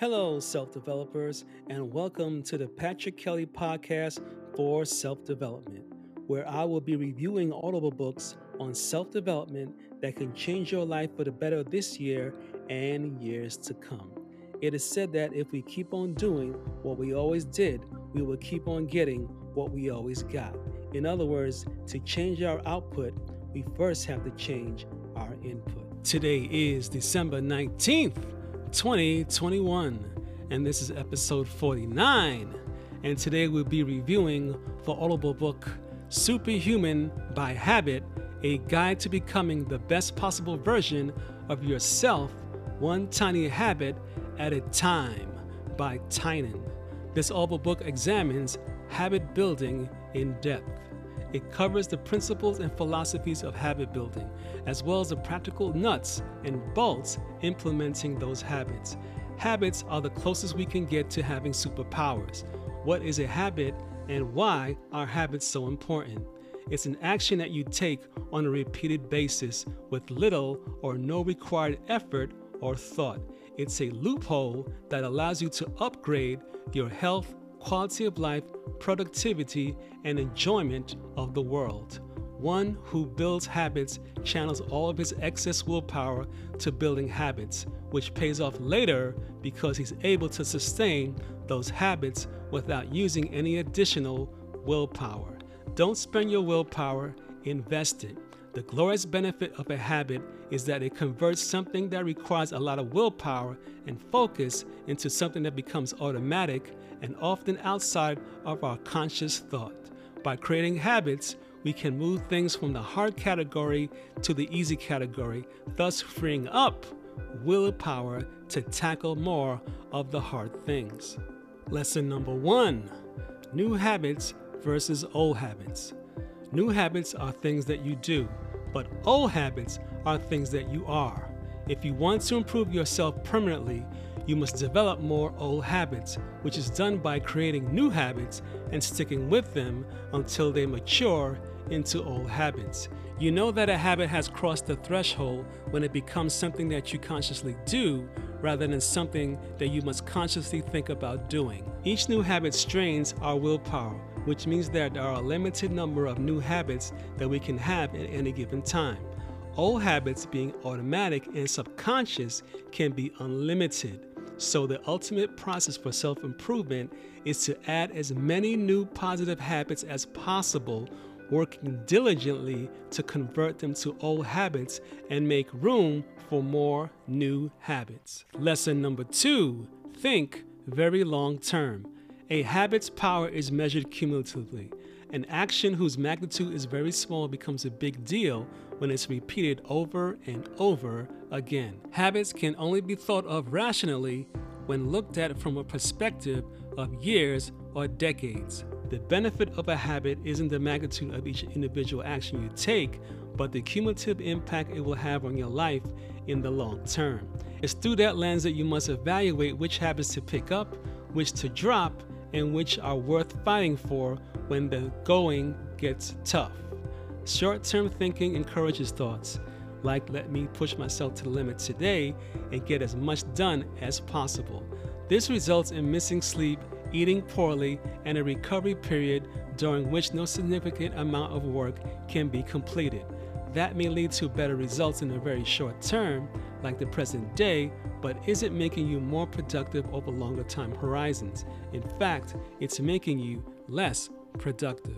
Hello, self developers, and welcome to the Patrick Kelly Podcast for Self Development, where I will be reviewing audible books on self development that can change your life for the better this year and years to come. It is said that if we keep on doing what we always did, we will keep on getting what we always got. In other words, to change our output, we first have to change our input. Today is December 19th. 2021, and this is episode 49. And today we'll be reviewing the Audible book Superhuman by Habit A Guide to Becoming the Best Possible Version of Yourself, One Tiny Habit at a Time by Tynan. This Audible book examines habit building in depth. It covers the principles and philosophies of habit building, as well as the practical nuts and bolts implementing those habits. Habits are the closest we can get to having superpowers. What is a habit and why are habits so important? It's an action that you take on a repeated basis with little or no required effort or thought. It's a loophole that allows you to upgrade your health, quality of life, productivity, and enjoyment of the world. One who builds habits channels all of his excess willpower to building habits, which pays off later because he's able to sustain those habits without using any additional willpower. Don't spend your willpower, invest it. The glorious benefit of a habit is that it converts something that requires a lot of willpower and focus into something that becomes automatic and often outside of our conscious thought. By creating habits, we can move things from the hard category to the easy category, thus freeing up willpower to tackle more of the hard things. Lesson number one New habits versus old habits. New habits are things that you do, but old habits are things that you are. If you want to improve yourself permanently, you must develop more old habits, which is done by creating new habits and sticking with them until they mature into old habits. You know that a habit has crossed the threshold when it becomes something that you consciously do rather than something that you must consciously think about doing. Each new habit strains our willpower, which means that there are a limited number of new habits that we can have at any given time. Old habits, being automatic and subconscious, can be unlimited. So, the ultimate process for self improvement is to add as many new positive habits as possible, working diligently to convert them to old habits and make room for more new habits. Lesson number two think very long term. A habit's power is measured cumulatively. An action whose magnitude is very small becomes a big deal when it's repeated over and over again. Habits can only be thought of rationally when looked at from a perspective of years or decades. The benefit of a habit isn't the magnitude of each individual action you take, but the cumulative impact it will have on your life in the long term. It's through that lens that you must evaluate which habits to pick up, which to drop, and which are worth fighting for when the going gets tough. Short term thinking encourages thoughts like, let me push myself to the limit today and get as much done as possible. This results in missing sleep, eating poorly, and a recovery period during which no significant amount of work can be completed. That may lead to better results in the very short term, like the present day, but isn't making you more productive over longer time horizons. In fact, it's making you less productive.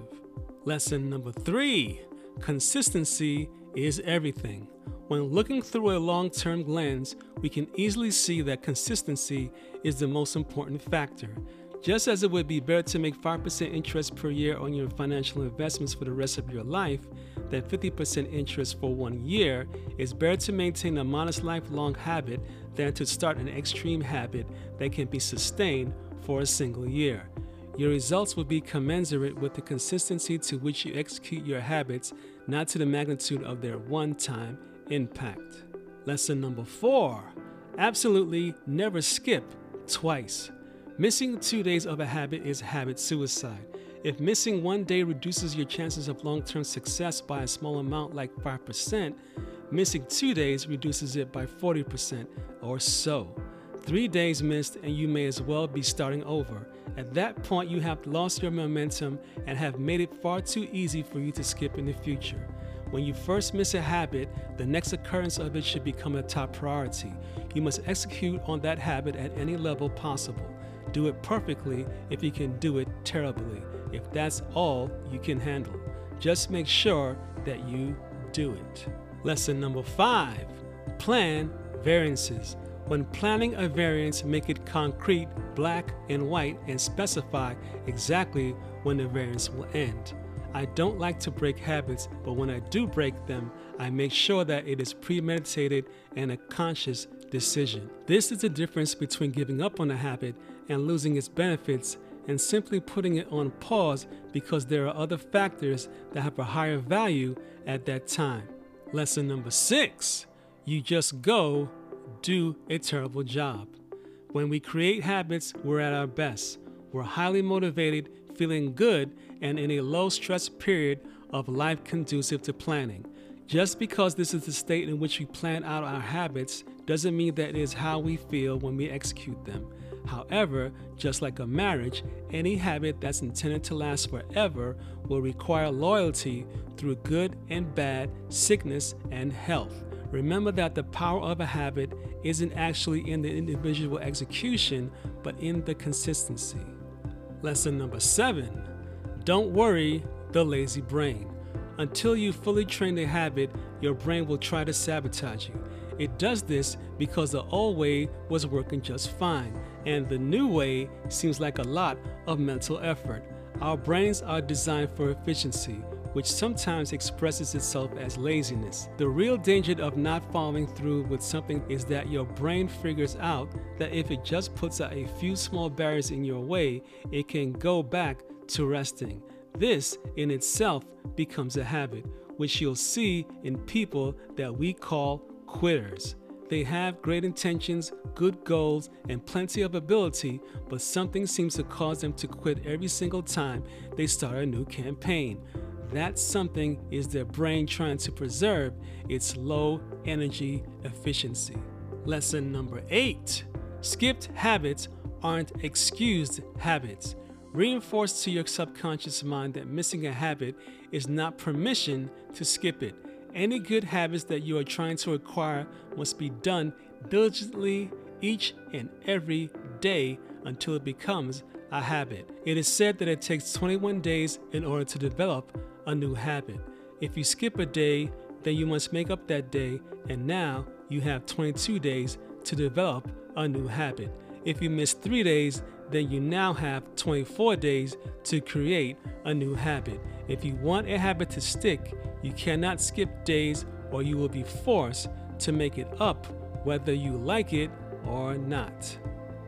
Lesson number three Consistency is everything. When looking through a long term lens, we can easily see that consistency is the most important factor. Just as it would be better to make 5% interest per year on your financial investments for the rest of your life than 50% interest for one year, it's better to maintain a modest lifelong habit than to start an extreme habit that can be sustained for a single year. Your results will be commensurate with the consistency to which you execute your habits, not to the magnitude of their one time impact. Lesson number four absolutely never skip twice. Missing two days of a habit is habit suicide. If missing one day reduces your chances of long term success by a small amount, like 5%, missing two days reduces it by 40% or so. Three days missed, and you may as well be starting over. At that point, you have lost your momentum and have made it far too easy for you to skip in the future. When you first miss a habit, the next occurrence of it should become a top priority. You must execute on that habit at any level possible. Do it perfectly if you can do it terribly, if that's all you can handle. Just make sure that you do it. Lesson number five plan variances. When planning a variance, make it concrete, black and white, and specify exactly when the variance will end. I don't like to break habits, but when I do break them, I make sure that it is premeditated and a conscious decision. This is the difference between giving up on a habit and losing its benefits and simply putting it on pause because there are other factors that have a higher value at that time. Lesson number six you just go do a terrible job. When we create habits, we're at our best. We're highly motivated, feeling good, and in a low stress period of life conducive to planning. Just because this is the state in which we plan out our habits doesn't mean that it is how we feel when we execute them. However, just like a marriage, any habit that's intended to last forever will require loyalty through good and bad, sickness and health. Remember that the power of a habit isn't actually in the individual execution, but in the consistency. Lesson number seven don't worry the lazy brain. Until you fully train the habit, your brain will try to sabotage you. It does this because the old way was working just fine, and the new way seems like a lot of mental effort. Our brains are designed for efficiency, which sometimes expresses itself as laziness. The real danger of not following through with something is that your brain figures out that if it just puts out a few small barriers in your way, it can go back to resting. This in itself becomes a habit, which you'll see in people that we call quitters. They have great intentions, good goals, and plenty of ability, but something seems to cause them to quit every single time they start a new campaign. That something is their brain trying to preserve its low energy efficiency. Lesson number eight skipped habits aren't excused habits. Reinforce to your subconscious mind that missing a habit is not permission to skip it. Any good habits that you are trying to acquire must be done diligently each and every day until it becomes a habit. It is said that it takes 21 days in order to develop a new habit. If you skip a day, then you must make up that day, and now you have 22 days to develop a new habit. If you miss three days, then you now have 24 days to create a new habit. If you want a habit to stick, you cannot skip days or you will be forced to make it up whether you like it or not.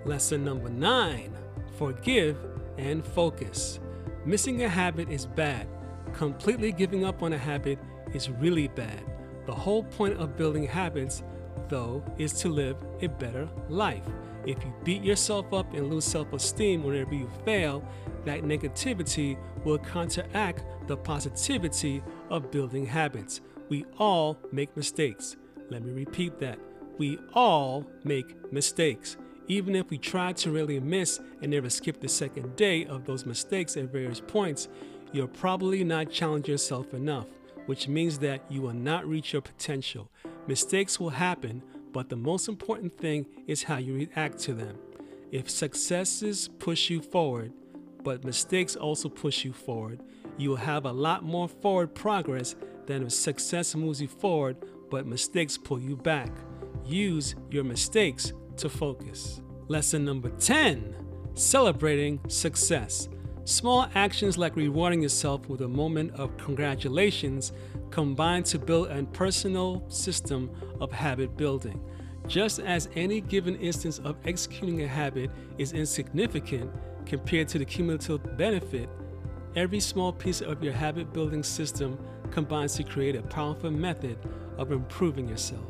Lesson number nine forgive and focus. Missing a habit is bad. Completely giving up on a habit is really bad. The whole point of building habits, though, is to live a better life. If you beat yourself up and lose self esteem whenever you fail, that negativity will counteract the positivity of building habits. We all make mistakes. Let me repeat that. We all make mistakes. Even if we try to really miss and never skip the second day of those mistakes at various points, you're probably not challenging yourself enough, which means that you will not reach your potential. Mistakes will happen, but the most important thing is how you react to them. If successes push you forward, but mistakes also push you forward, you will have a lot more forward progress than if success moves you forward, but mistakes pull you back. Use your mistakes to focus. Lesson number 10 Celebrating Success. Small actions like rewarding yourself with a moment of congratulations combine to build a personal system of habit building. Just as any given instance of executing a habit is insignificant compared to the cumulative benefit, every small piece of your habit building system combines to create a powerful method of improving yourself.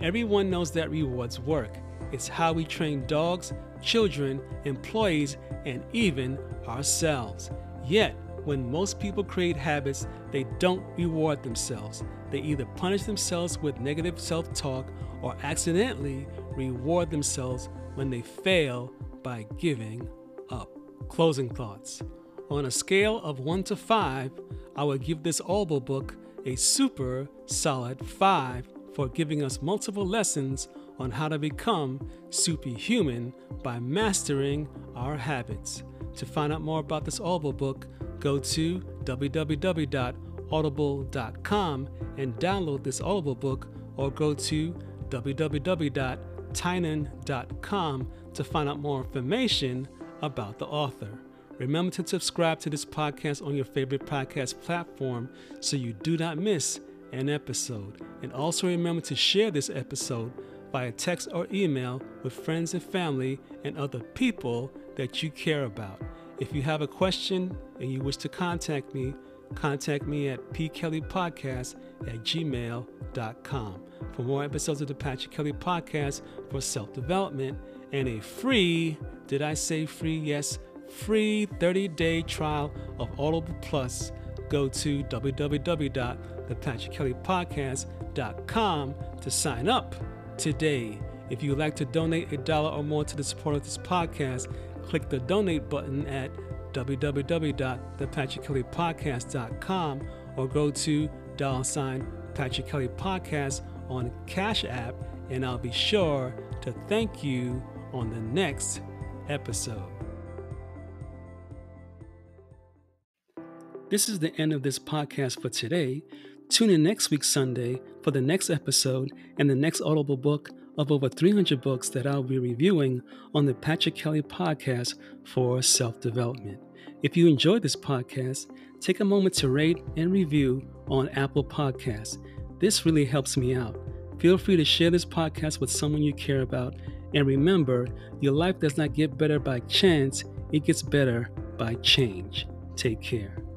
Everyone knows that rewards work. It's how we train dogs, children, employees, and even ourselves. Yet, when most people create habits, they don't reward themselves. They either punish themselves with negative self talk or accidentally reward themselves when they fail by giving up. Closing thoughts. On a scale of 1 to 5, I would give this Audible book a super solid 5 for giving us multiple lessons on how to become superhuman by mastering our habits. To find out more about this Audible book, go to www.audible.com and download this Audible book or go to www.tynan.com to find out more information about the author. Remember to subscribe to this podcast on your favorite podcast platform so you do not miss an episode. And also remember to share this episode via text or email with friends and family and other people that you care about. If you have a question and you wish to contact me, contact me at pkellypodcast at gmail.com for more episodes of the Patrick Kelly Podcast for self development and a free, did I say free? Yes, free 30 day trial of Audible Plus. Go to www.thepatrickkellypodcast.com to sign up today. If you would like to donate a dollar or more to the support of this podcast, click the donate button at www.thepatrickkellypodcast.com or go to dollar sign Patrick Kelly Podcast on Cash App, and I'll be sure to thank you on the next episode. This is the end of this podcast for today. Tune in next week, Sunday, for the next episode and the next Audible book of over 300 books that I'll be reviewing on the Patrick Kelly podcast for self development. If you enjoyed this podcast, take a moment to rate and review on Apple Podcasts. This really helps me out. Feel free to share this podcast with someone you care about. And remember, your life does not get better by chance, it gets better by change. Take care.